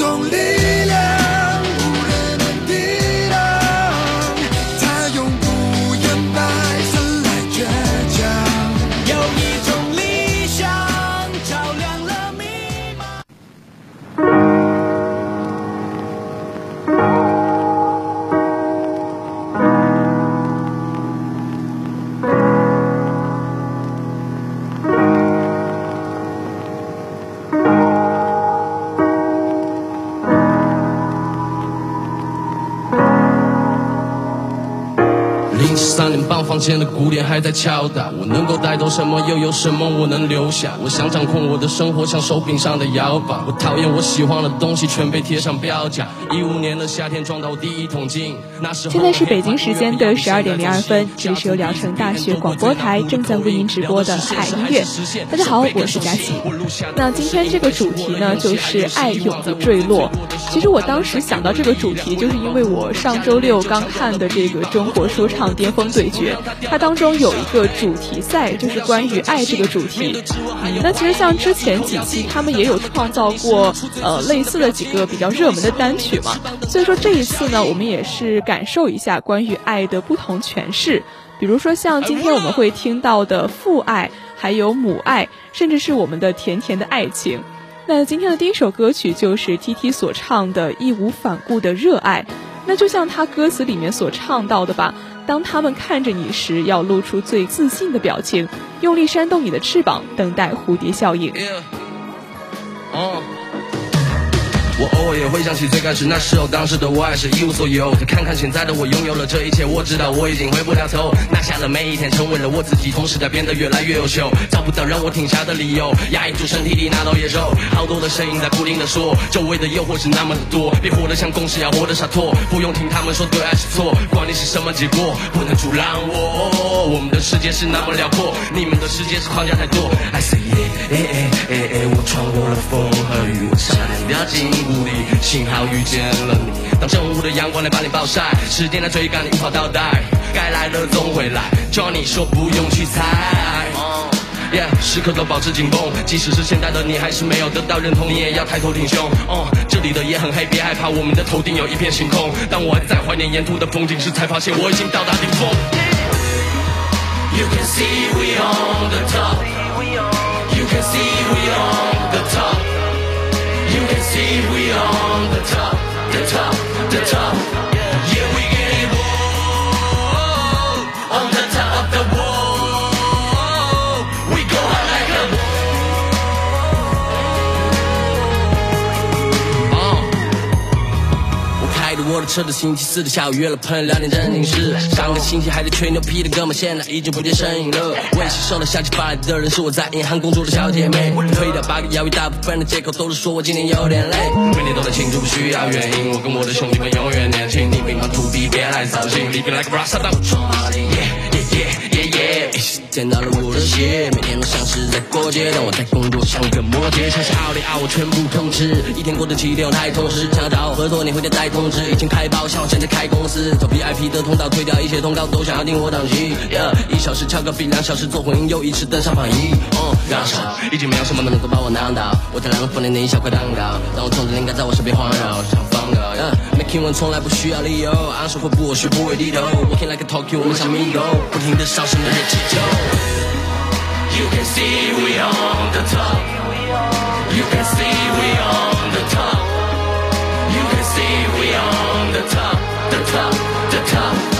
有房间的鼓点还在敲打，我能够带走什么，又有什么我能留下？我想掌控我的生活，像手柄上的摇把。我讨厌我喜欢的东西全被贴上标价。一五年的夏天撞到第一桶金，那时候现在是北京时间的十二点零二分，这里是由聊城大学广播台正在为您直播的海音乐。大家好，我是佳琪。那今天这个主题呢，就是爱永不坠落。其实我当时想到这个主题，就是因为我上周六刚看的这个中国说唱巅峰对决。它当中有一个主题赛，就是关于爱这个主题。那其实像之前几期，他们也有创造过呃类似的几个比较热门的单曲嘛。所以说这一次呢，我们也是感受一下关于爱的不同诠释。比如说像今天我们会听到的父爱，还有母爱，甚至是我们的甜甜的爱情。那今天的第一首歌曲就是 T T 所唱的《义无反顾的热爱》。那就像他歌词里面所唱到的吧。当他们看着你时，要露出最自信的表情，用力扇动你的翅膀，等待蝴蝶效应。Oh. 我偶尔也会想起最开始那时候，当时的我还是一无所有。再看看现在的我，拥有了这一切，我知道我已经回不了头。拿下了每一天，成为了我自己，同时在变得越来越优秀。找不到让我停下的理由，压抑住身体里那头野兽。好多的声音在不停的说，周围的诱惑是那么的多。别活得像公式，要活得洒脱。不用听他们说对还是错，管你是什么结果，不能阻拦我。我们的世界是那么辽阔，你们的世界是框架太多。I say yeah，哎哎哎哎，我穿过了风和雨，我差点掉进。幸好遇见了你，当正午的阳光来把你暴晒，时间在追赶你无法倒带，该来的总会来，叫你说不用去猜。Yeah，时刻都保持紧绷，即使是现在的你还是没有得到认同，你也要抬头挺胸。哦，这里的夜很黑，别害怕，我们的头顶有一片星空。当我还在怀念沿途的风景时，才发现我已经到达顶峰。You can see we on the top. You can see we on the top. We on the top, the top, the top. 我的车，的星期四的下午约了朋友聊点正经事。上个星期还在吹牛皮的哥们，现在已经不见身影了。微信收了消息发来的人是我在银行工作的小姐妹。推掉八个邀约，大部分的借口都是说我今天有点累。每天都在庆祝，不需要原因。我跟我的兄弟们永远年轻，你别忙土逼，别来扫兴。Living like a rockstar，当我冲马里。见到了我的鞋，每天都像是在过节。当我在工作，像个摩羯，像是奥利奥，我全部通吃。一天过得七天太充实，想要找我合作，你会得带通知。已经开包厢，现在开公司，走 VIP 的通道，推掉一切通告，都想要订我档期。一小时敲个币，两小时做混音，又一次登上榜一。燃烧，已经没有什么能够把我难倒。我在两个房间内一小块蛋糕，当我冲着灵感在我身边环绕，想放歌。Making one 从来不需要理由，昂首阔步，我学不会低头。Walking like a Tokyo，我们像 Migo，不停的上升的热气球。You can see we on the top. You can see we on the top. You can see we on the top, the top, the top.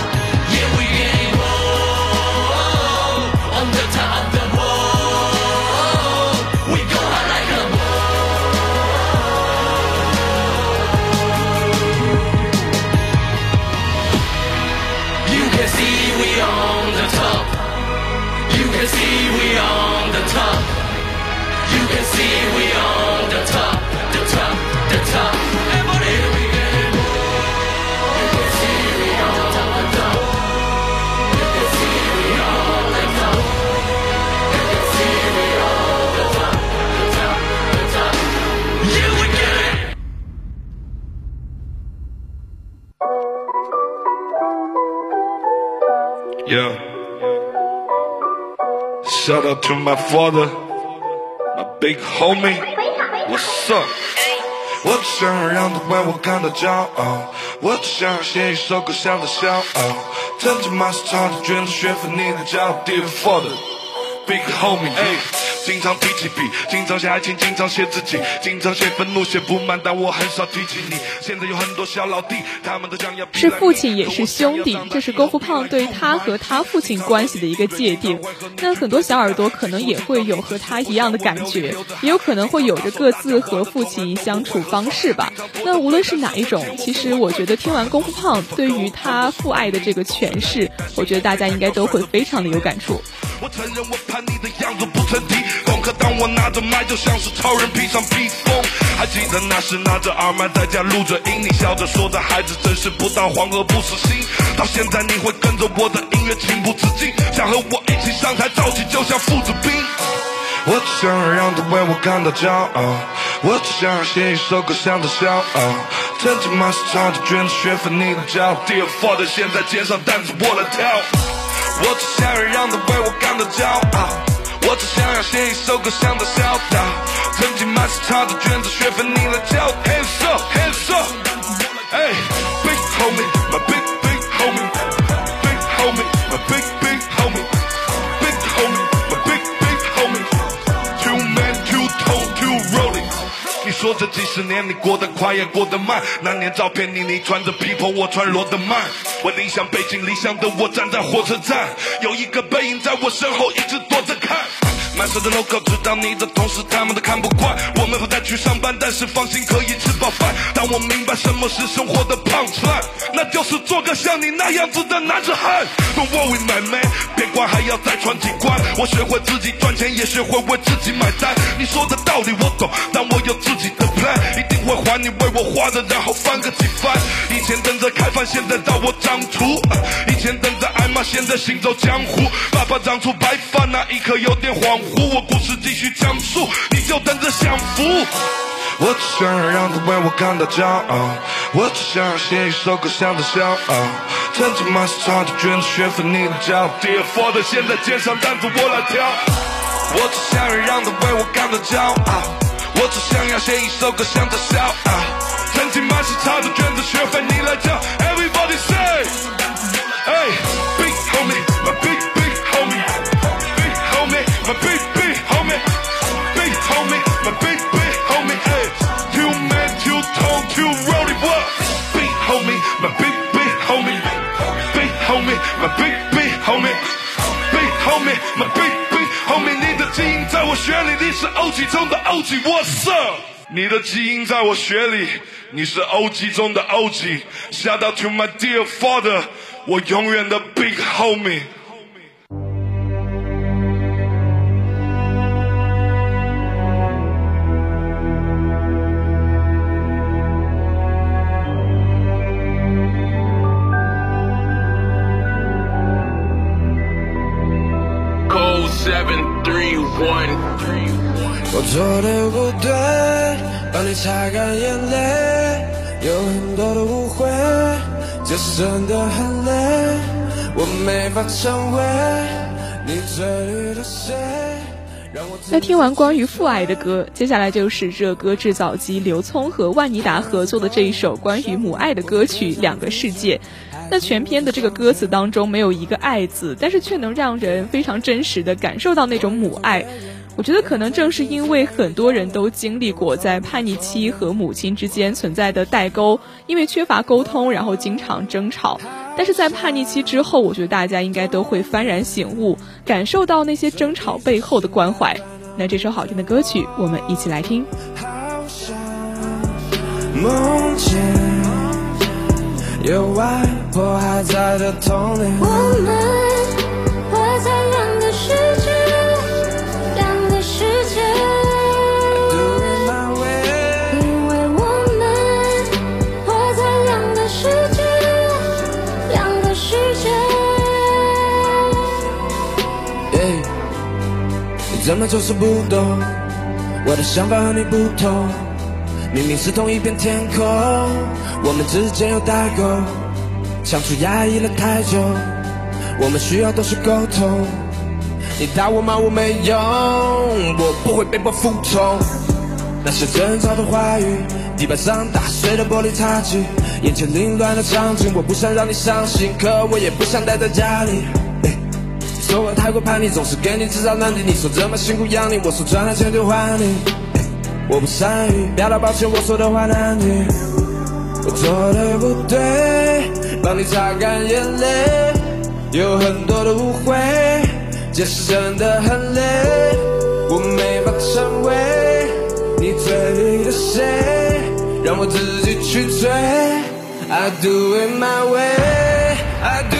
To my father, my big homie. What's up? 我只想让他为我感到骄傲，我只想写一首歌向他骄傲。曾经马是朝着卷子学会你的骄经常提起笔，经常写爱情，经常写自己，经常写愤怒，写不满，但我很少提起你。现在有很多小老弟，他们都想要是父亲也是兄弟，这是功夫胖对他和他父亲关系的一个界定。那很多小耳朵可能也会有和他一样的感觉，也有可能会有着各自和父亲相处方式吧。那无论是哪一种，其实我觉得听完功夫胖对于他父爱的这个诠释，我觉得大家应该都会非常的有感触。我承认我叛逆的样子不成体可当我拿着麦，就像是超人披上披风。还记得那时拿着耳麦在家录着音，你笑着说的孩子真是不到黄河不死心。到现在你会跟着我的音乐情不自禁，想和我一起上台造起，就像父子兵。我只想让他为我感到骄傲，我只想写一首歌向他骄傲。曾经马是唱着卷子学会你的骄傲，Dear Father，现在肩上担子我来跳。我只想要让他为我感到骄傲，我只想要写一首歌向他笑道。曾经满是插着卷子学分你来教，Hands up, hands up, hey, 说这几十年你过得快也过得慢，那年照片里你穿着皮袍，我穿罗德曼。我理想背井离乡的我站在火车站，有一个背影在我身后一直躲着看。满身的 logo，知道你的同事他们都看不惯。我们不再去上班，但是放心可以吃饱饭。当我明白什么是生活的胖饭，那就是做个像你那样子的男子汉。Don't worry my man，别管还要再闯几关。我学会自己赚钱，也学会为自己买单。你说的道理我懂，但我有自己的 plan，一定会还你为我花的，然后翻个几番。以前等着开饭，现在到我。掌厨，以前等着挨骂，现在行走江湖。爸爸长出白发那一刻有点恍惚，我故事继续讲述，你就等着享福。我只想要让他为我感到骄傲，我只想要写一首歌向他笑傲。曾经满是钞票，卷子学费你来交。Dear father，现在肩上担子我来挑。我只想要让他为我感到骄傲，我只想要写一首歌向他笑傲。曾经满是钞票，卷子学费你来交。Everybody say，hey，big homie，my big big homie，big homie，my big my big big homie big homie my big big homie 你的基因在我血里你是 og 中的 og what's up 你的基因在我血里你是 og 中的 og shout out to my dear father 我永远的 big homie 的不对，帮你擦干眼泪，有很多的误会，这真的很累，我没法成为你嘴里的谁。那听完关于父爱的歌，接下来就是热歌制造机刘聪和万妮达合作的这一首关于母爱的歌曲《两个世界》。那全篇的这个歌词当中没有一个爱字，但是却能让人非常真实的感受到那种母爱。我觉得可能正是因为很多人都经历过在叛逆期和母亲之间存在的代沟，因为缺乏沟通，然后经常争吵。但是在叛逆期之后，我觉得大家应该都会幡然醒悟，感受到那些争吵背后的关怀。那这首好听的歌曲，我们一起来听。梦见有外婆还在的童年，我们怎么就是不懂？我的想法和你不同，明明是同一片天空，我们之间有代沟，相处压抑了太久，我们需要都是沟通。你打我骂我没用，我不会被迫服从。那些争吵的话语，地板上打碎的玻璃擦去，眼前凌乱的场景，我不想让你伤心，可我也不想待在家里。说我太过叛逆，总是给你制造难题。你说这么辛苦养你，我说赚了钱就还你。我不善于表达抱歉，我说的话难听。我做的不对，帮你擦干眼泪。有很多的误会，解释真的很累。我没法成为你嘴里的谁，让我自己去追。I do it my way, I do.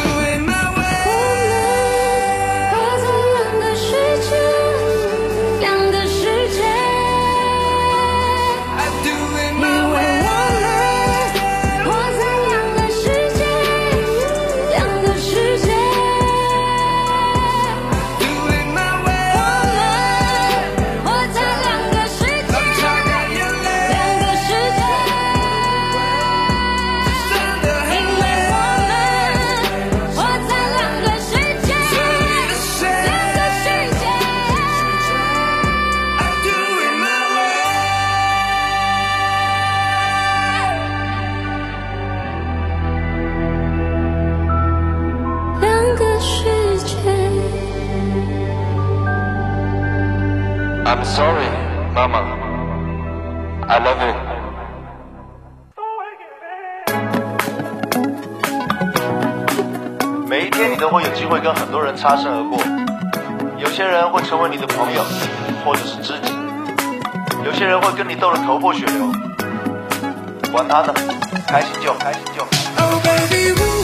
Oh, baby.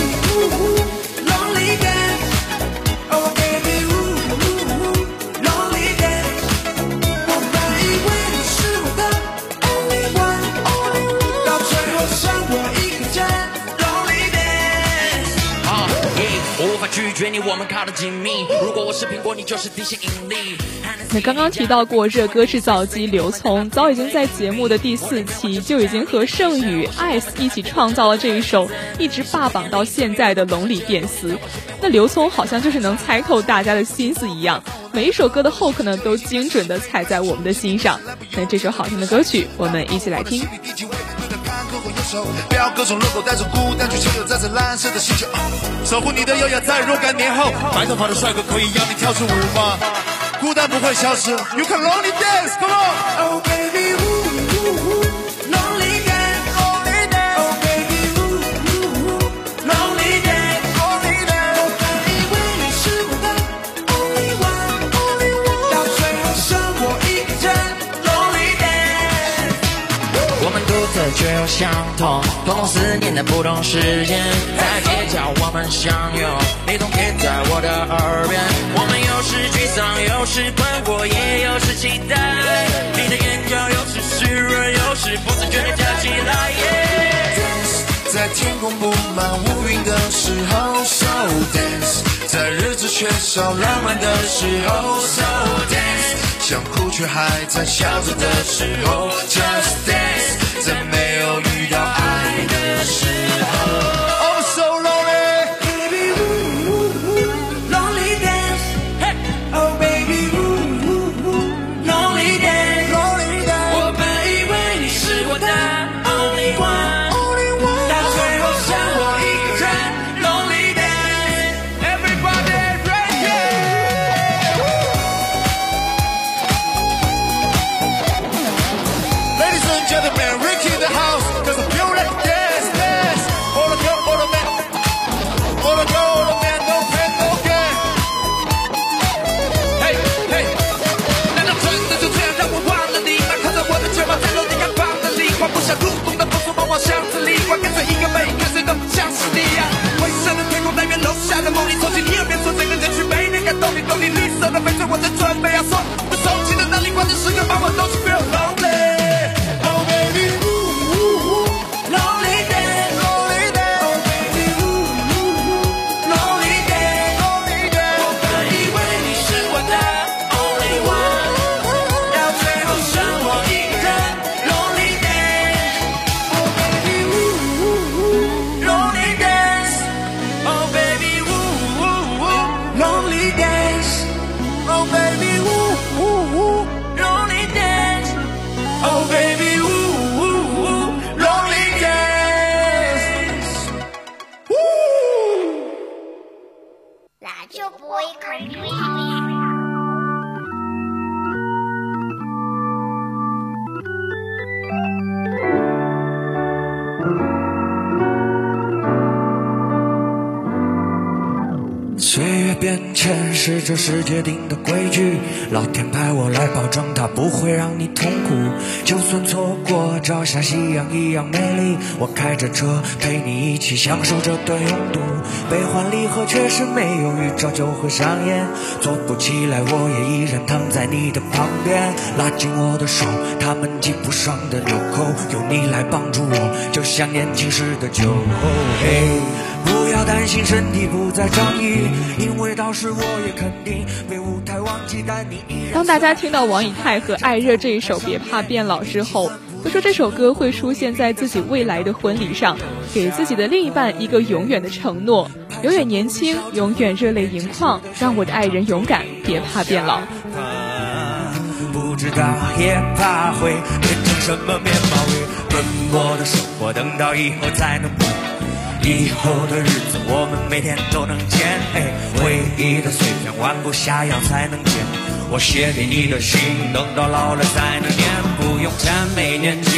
我们靠的紧密。如果我是苹果，你就是地心引力。那刚刚提到过热歌制造机刘聪，早已经在节目的第四期就已经和盛宇、ice 一起创造了这一首一直霸榜到现在的《龙里电丝》。那刘聪好像就是能猜透大家的心思一样，每一首歌的 hook 呢都精准的踩在我们的心上。那这首好听的歌曲，我们一起来听。不要各种 logo，带着孤单去求游在这蓝色的星球，守护你的优雅在若干年后，白头发的帅哥可以邀你跳支舞吗？孤单不会消失，You can only dance，Come on，Oh 相同，通通思念的不同时间，在街角我们相拥，你总贴在我的耳边。我们有时沮丧，有时困惑，也有时期待。你的眼角有时湿润，有时不自觉的跳起来。Dance，在天空布满乌云的时候，So dance，在日子缺少浪漫的时候，So dance，想哭却还在笑着的时候，Just dance。在没有遇到爱的时候。这世界定的规矩，老天派我来保证它不会让你痛苦。就算错过朝霞夕阳一样美丽，我开着车陪你一起享受这段拥堵。悲欢离合确实没有预兆就会上演，坐不起来我也依然躺在你的旁边，拉紧我的手，他们系不上的纽扣，有你来帮助我，就像年轻时的酒。后。嘿，不要担心身体不再仗义，因为到时我也肯定被舞台忘记，但你依然。当大家听到王以太和艾热这一首《别怕变老》之后，都说这首歌会出现在自己未来的婚礼上，给自己的另一半一个永远的承诺：永远年轻，永远热泪盈眶，让我的爱人勇敢，别怕变老。不知道也怕会变成什么面貌与奔波的生活，等到以后才能补。以后的日子我们每天都能见，回忆的碎片弯不下腰才能捡。我写给你的信，等到老了才能念，不用谄媚年轻，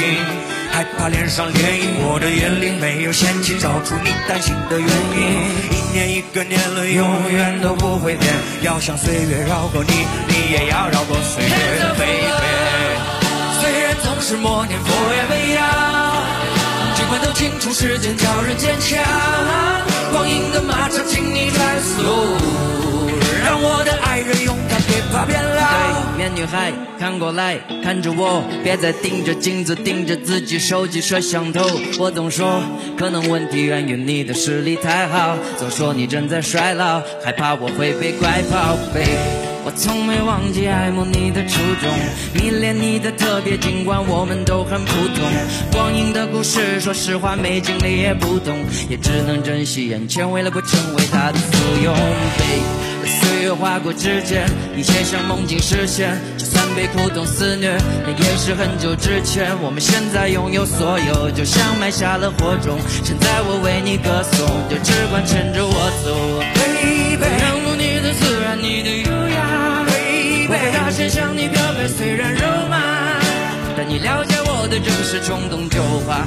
害怕脸上涟漪。我的眼里没有嫌弃，找出你担心的原因。一年一个年轮，永远都不会变。要想岁月绕过你，你也要绕过岁月，baby。虽然总是默念 forever young，尽管都清楚时间叫人坚强。光阴的马车，请你转速，让我的爱人勇敢，别怕变老。对面女孩，看过来，看着我，别再盯着镜子，盯着自己手机摄像头。我总说，可能问题源于你的视力太好，总说你正在衰老，害怕我会被拐跑。baby 我从没忘记爱慕你的初衷，迷恋你的特别，尽管我们都很普通。光阴的故事，说实话没经历也不懂，也只能珍惜眼前，为了不成为他的附庸。baby 岁月划过指尖，一切像梦境实现。就算被苦痛肆虐，那也是很久之前。我们现在拥有所有，就像埋下了火种。现在我为你歌颂，就只管牵着我走。baby，仰慕你的自然，你的优雅。baby，我向你表白，虽然肉麻，但你了解我的正是冲动就化。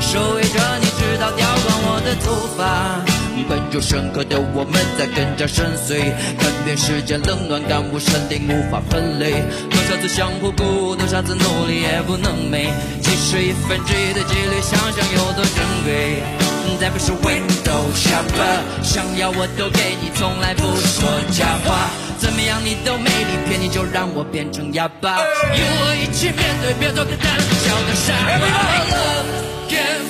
守卫着你，直到掉光我的头发。本就深刻的我们在更加深邃，看遍世间冷暖，感悟生灵无法分类。多少次相互鼓舞，多少次努力也不能美。即使一分之一的几率，想想有多珍贵。再不是 window shopper，想要我都给你，从来不说假话。怎么样你都没理，骗你就让我变成哑巴。与我一起面对，别做个胆小的傻瓜。Love can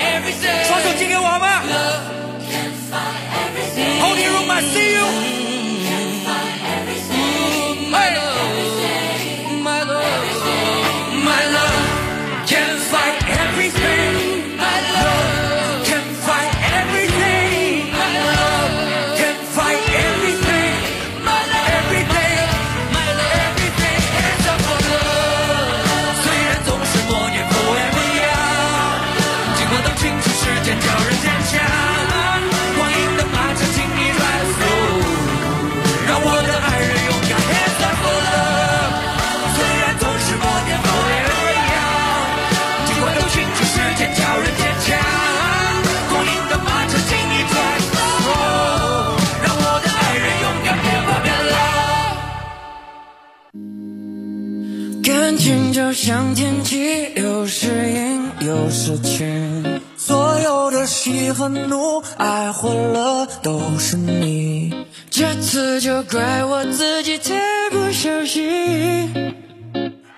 everything，双手借给我吧。Holding room, I see you. My 就像天气，有时阴有时晴。所有的喜和怒，爱或乐，都是你。这次就怪我自己太不小心。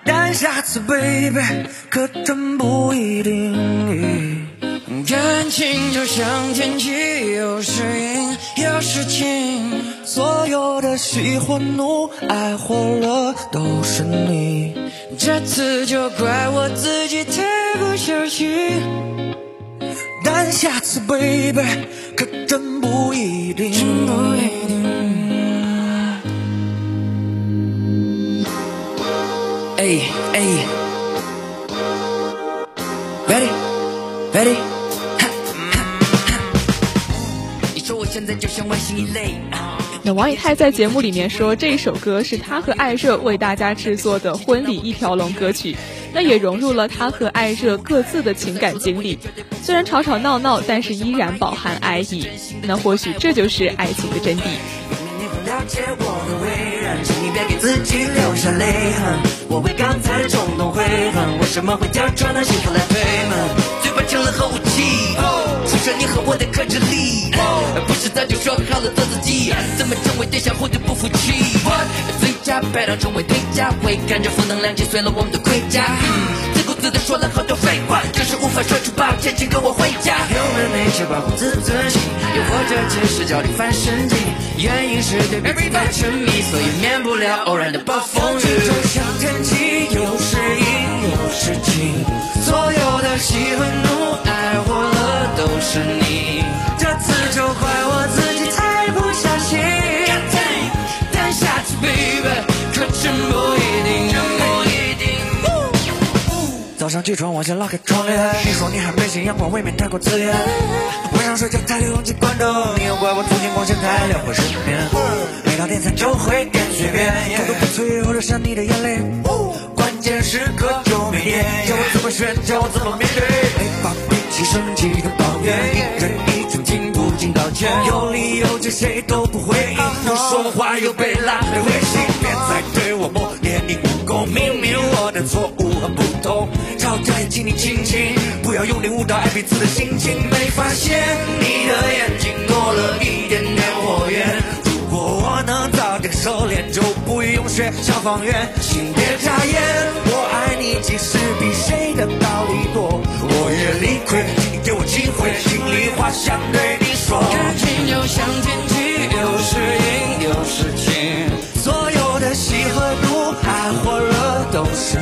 但下次，baby，可真不一定。感情就像天气，有时阴有时晴。所有的喜或怒，爱或乐，都是你。这次就怪我自己太不小心，但下次，baby 可真不一定。哎哎，ready ready。你说我现在就像外星一类。那王以太在节目里面说，这首歌是他和艾热为大家制作的婚礼一条龙歌曲，那也融入了他和艾热各自的情感经历。虽然吵吵闹闹，但是依然饱含爱意。那或许这就是爱情的真谛。嘴巴成了核武器，出射你和我的克制力，不是早就说好了做自己，怎么成为对象后就不服气？最佳拍档成为最佳，会感觉负能量击碎了我们的盔甲。自顾自的说了好多废话，就是无法说出抱歉，请跟我回家。有人没钱保护自尊心，又或者只是脚底犯神经，原因是对彼此太沉迷，所以免不了偶然的暴风雨。就像天气，有时阴事情，所有的喜和怒，爱或乐都是你。这次就怪我自己太不小心，但下次，baby，可真不一定。早上起床，我先拉开窗帘。你说你还没信阳光，未免太过刺眼。晚上睡觉太流，忘记关灯。你又怪我昨天光线太亮会失眠。每到点餐就会点随便，偷偷不催或者闪你的眼泪。关键时刻就没电，叫我怎么选，叫我怎么面对？没法比起生气的抱怨，一人一句听不进道歉。有理由就谁都不回应，不说话又被拉黑微信。别再对我磨练，你不公，明明我的错误很不同。吵架也请你亲亲，不要用力误导爱彼此的心情。没发现你的眼睛多了一点点火焰。早点收敛，就不用学消防员。请别眨眼，我爱你，即使比谁的道理多，我也理亏。请你给我机会，心里话想对你说。感情就像天气，有时阴有时晴，所有的喜和怒，爱或热都是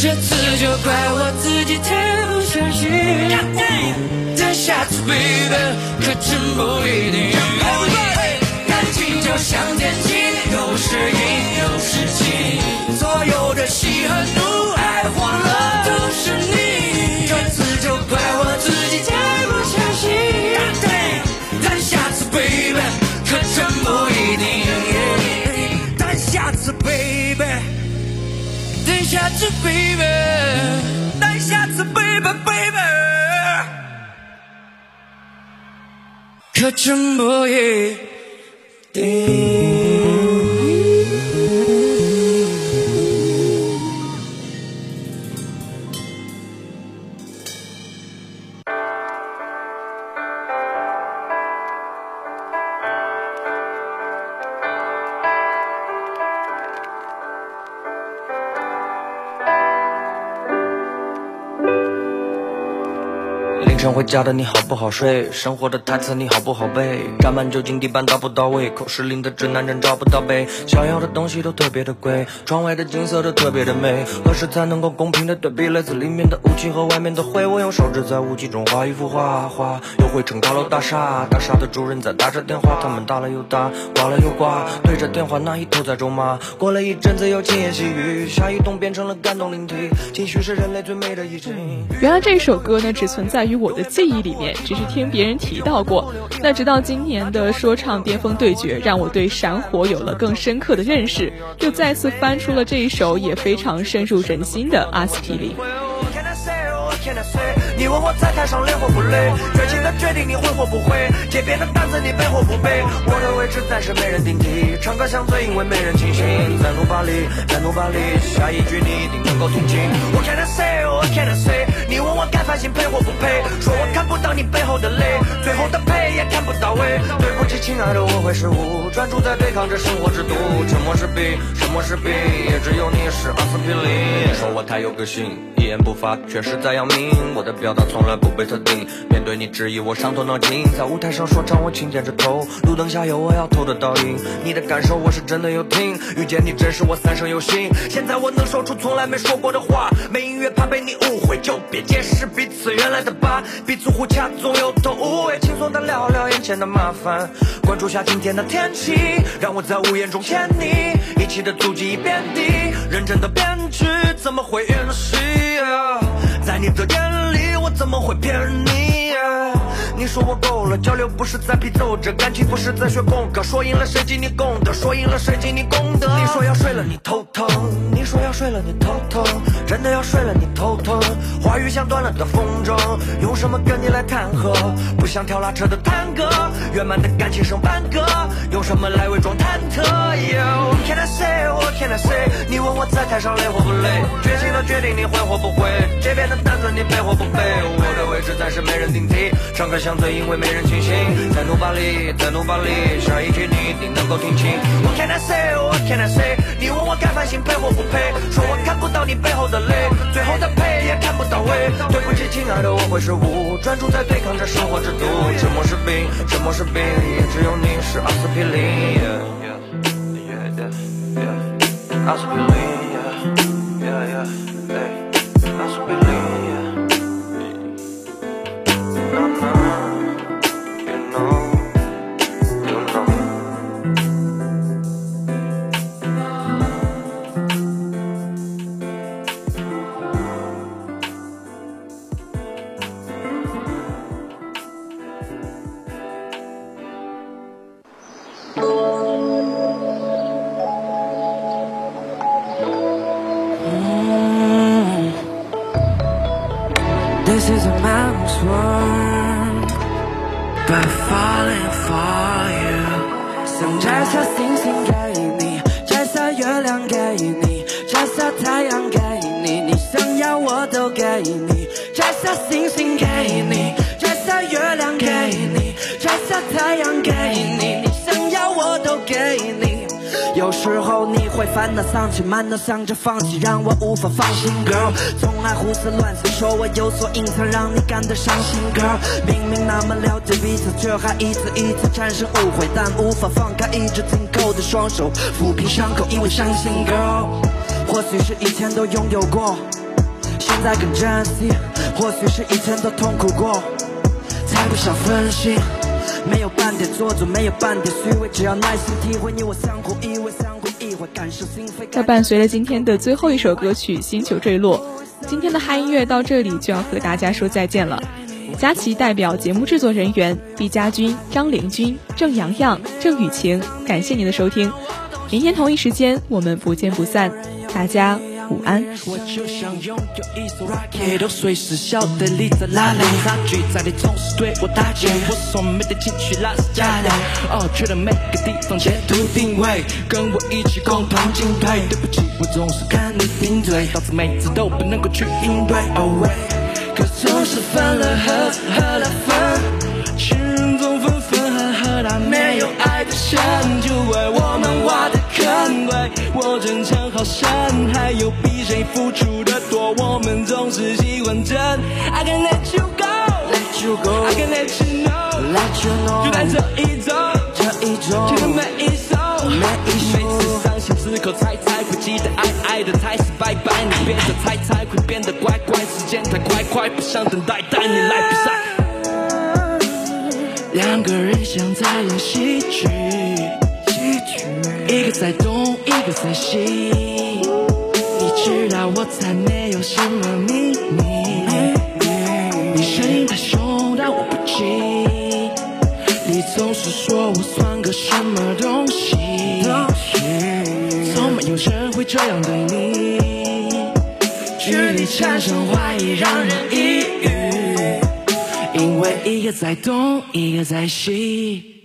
这次就怪我自己太不小心，但下次，baby，可真不一定。感情就像天气，有时阴有时晴，所有的喜和怒，可真不一定。家的你好不好睡？生活的台词你好不好背？沾满酒精地板到不到位？口是零的直男人找不到北。想要的东西都特别的贵，窗外的景色都特别的美。何时才能够公平的对比来自里面的雾气和外面的灰？我用手指在雾气中画一幅画，画又绘成高楼大厦。大厦的主人在打着电话，他们打了又打，挂了又挂，对着电话那一头在咒骂。过了一阵子又轻言细语，下雨冬变成了感动灵体。情绪是人类最美的意境。原来这首歌呢，只存在于我的记忆里面，只是听别人提到过。那直到今年的说唱巅峰对决，让我对闪火有了更深刻的认识，又再次翻出了这一首也非常深入人心的阿司匹林。Can I say？你问我在台上累或不累？绝情的决定你会或不会？街边的担子你背或不背？我的位置暂时没人顶替，唱歌像醉，因为没人清醒。在努巴里，在努巴里，下一句你一定能够听清。我 Can I say？我 Can I say 你问我该反省配或不配？说我看不到你背后的泪，最后的配也看不到尾。对不起，亲爱的，我会失误，专注在对抗着生活之毒。沉默是病，沉默是病，也只有你是阿司匹林。说我太有个性，言不发，却是在要命。我的表达从来不被特定，面对你质疑，我伤透脑筋。在舞台上说唱，我轻点着头，路灯下有我要投的倒影。你的感受，我是真的有听，遇见你真是我三生有幸。现在我能说出从来没说过的话，没音乐怕被你误会，就别解释彼此原来的疤，彼此互掐总有头无尾，轻松的聊聊眼前的麻烦。关注下今天的天气，让我在屋檐中牵你，一起的足迹已遍地，认真的编剧怎么会允在你的眼里，我怎么会骗你？你说我够了，交流不是在批奏着，感情不是在学功课，说赢了谁给你功德，说赢了谁给你功德。你说要睡了你头疼，你说要睡了你头疼，真的要睡了你头疼。话语像断了的风筝，用什么跟你来谈和？不想跳拉车的探戈，圆满的感情剩半个，用什么来伪装忐忑？Yo, Can I say? What can I say? 你问我在台上累或不累？决心的决定你会或不会？这边的担子你背或不背？我的位置暂时没人顶唱歌像醉，因为没人清醒。在努把力，在努把力，下一句你一定能够听清。What can I say? What can I say? 你问我该反省配或不配？说我看不到你背后的泪，最后的配也看不到尾。对不起，亲爱的，我会失误，专注在对抗着生活之毒。沉默是病，沉默是病，也只有你是阿司匹林。阿司匹林烦恼丧气，满脑想着放弃，让我无法放心，girl。总爱胡思乱想，说我有所隐藏，让你感到伤心，girl。明明那么了解彼此，却还一次一次产生误会，但无法放开一直紧扣的双手，抚平伤口，因为伤心，girl。或许是以前都拥有过，现在更珍惜；或许是以前都痛苦过，才不想分心。没有半点做作，没有半点虚伪，只要耐心体会，你我相互依偎，相，那伴随着今天的最后一首歌曲《星球坠落》，今天的嗨音乐到这里就要和大家说再见了。佳琪代表节目制作人员毕家军、张凌军、郑洋洋、郑雨晴，感谢您的收听。明天同一时间我们不见不散，大家。午安。我就想拥有一艘 rocket，都随时晓得你在哪里。差距在你总是对我打击，我所没的情绪拉是假的。哦，去了每个地方截图定位，跟我一起共同进退。对不起，我总是看你顶嘴，导致每次都不能够去应对。Oh wait，可总是分了合，合了分，情人总分分合合，但没有爱的深，就为我。对我真诚好深，还有比谁付出的多，我们总是喜欢争。I can let you go，let you go，I can let you know，let you know，就在这一周，这一周，听的每一首，每一首，每次伤心之后猜猜会记得爱爱的才是拜拜，你变得猜猜会变得乖乖，时间太快快，不想等待，带你来比赛。两个人像在演戏剧，戏剧，一个在东，一个在西。你知道我才没有什么秘密，你声音太凶，但我不急。你总是说我算个什么东西，从没有人会这样对你。与你产生怀疑，让人抑郁。因为一个在东，一个在西。